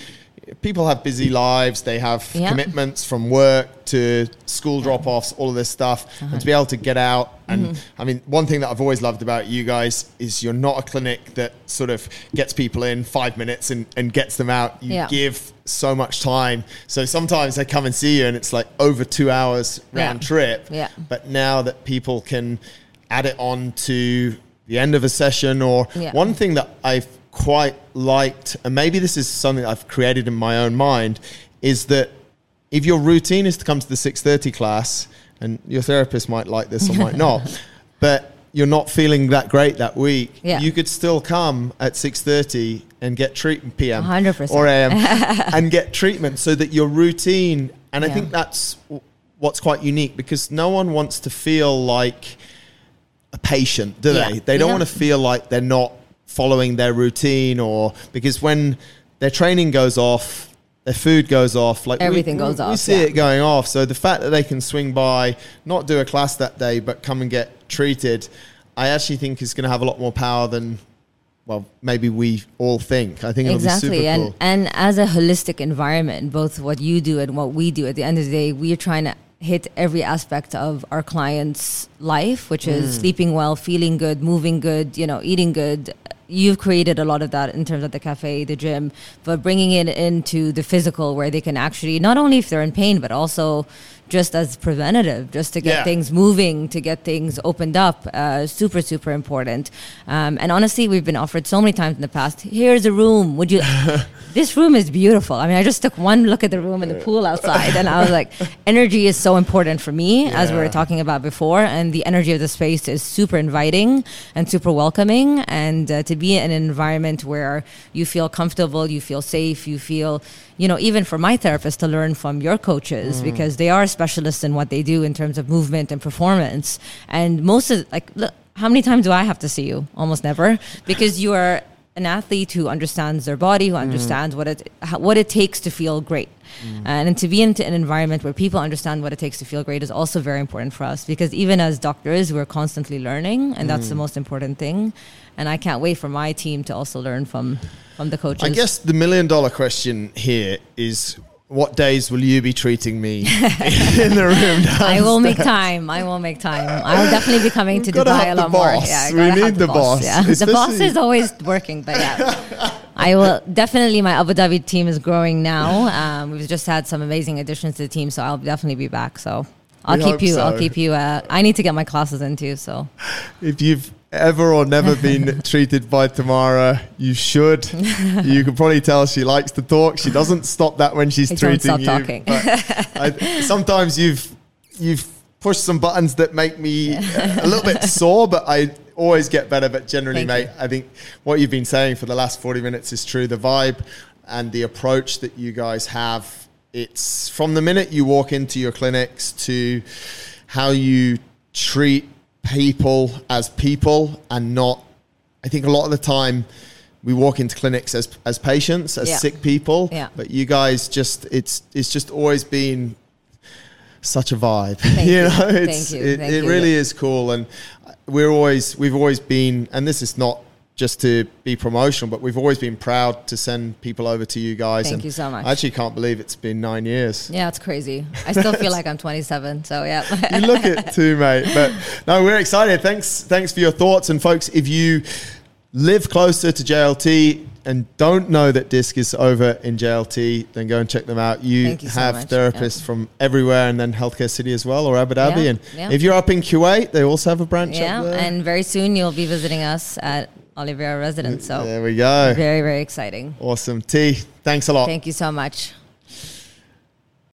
people have busy lives. They have Yeah. commitments from work to school drop offs, all of this stuff. Uh-huh. And to be able to get out. And Mm-hmm. I mean, one thing that I've always loved about you guys is you're not a clinic that sort of gets people in five minutes and, and gets them out. You Yeah. give so much time. So sometimes they come and see you and it's like over two hours round Yeah. trip. Yeah. But now that people can add it on to the end of a session or Yeah. one thing that I've quite liked, and maybe this is something I've created in my own mind, is that if your routine is to come to the 6.30 class, and your therapist might like this or might not, but you're not feeling that great that week, Yeah. you could still come at 6.30 and get treatment PM 100%. or AM and get treatment so that your routine, and I think that's what's quite unique because no one wants to feel like patient, do Yeah. they? They don't Yeah. want to feel like they're not following their routine or because when their training goes off, their food goes off, like Everything we, goes We off, see yeah. it going off. So the fact that they can swing by, not do a class that day, but come and get treated, I actually think is going to have a lot more power than. Well, maybe we all think. I think it'll be exactly super and cool. and as a holistic environment both what you do and what we do at the end of the day we're trying to hit every aspect of our clients life which Mm. is sleeping well feeling good moving good you know eating good you've created a lot of that in terms of the cafe the gym but bringing it into the physical where they can actually not only if they're in pain but also just as preventative just to get Yeah. things moving to get things opened up uh, super super important. Um, and honestly we've been offered so many times in the past here's a room. Would you this room is beautiful. I mean i just took one look at the room and the pool outside and i was like energy is so important for me as we were talking about before and the energy of the space is super inviting and super welcoming. And uh, to be in an environment where you feel comfortable you feel safe you feel you know even for my therapist to learn from your coaches because they are specialists in what they do in terms of movement and performance. And most of like look how many times do i have to see you? Almost never. Because you are an athlete who understands their body, who mm. understands what it how, what it takes to feel great. Mm. And to be in an environment where people understand what it takes to feel great is also very important for us. Because even as doctors, we're constantly learning, and that's the mm. most important thing. And I can't wait for my team to also learn from from the coaches. I guess the million dollar question here is what days will you be treating me in the room? I will make time. I will make time. I will definitely be coming to Dubai a lot more. Yeah, We need the boss, Yeah, the boss is always working, but yeah, I will definitely. My Abu Dhabi team is growing now. Um, we've just had some amazing additions to the team, so I'll definitely be back. So I'll We keep you. so. I'll keep you. Uh, I need to get my classes in too. So If you've ever or never been treated by Tamara, you should. You can probably tell she likes to talk. She doesn't stop that when she's I treating you. I, sometimes you've you've pushed some buttons that make me uh, a little bit sore, but I always get better. But generally, Thank mate, I think what you've been saying for the last forty minutes is true. The vibe and the approach that you guys have. It's from the minute you walk into your clinics to how you treat people as people and not I think a lot of the time we walk into clinics as as patients, as Yeah. sick people. Yeah. But you guys just it's it's just always been such a vibe. Thank you you. know, Thank it's you. it, Thank it you. really is cool and we're always we've always been and this is not just to be promotional, but we've always been proud to send people over to you guys. Thank and you so much. I actually can't believe it's been nine years. yeah, it's crazy. I still feel like I'm 27. So yeah. you look it too, mate. But no, we're excited. Thanks, thanks for your thoughts. And folks, if you live closer to JLT and don't know that Disc is over in JLT, then go and check them out. You, you have much. therapists from everywhere, and then Healthcare City as well, or Abu Dhabi. Yeah, And yeah. if you're up in Kuwait, they also have a branch yeah, and very soon you'll be visiting us at Oliveira Residence. So there we go. very very exciting. Awesome. T, thanks a lot. Thank you so much.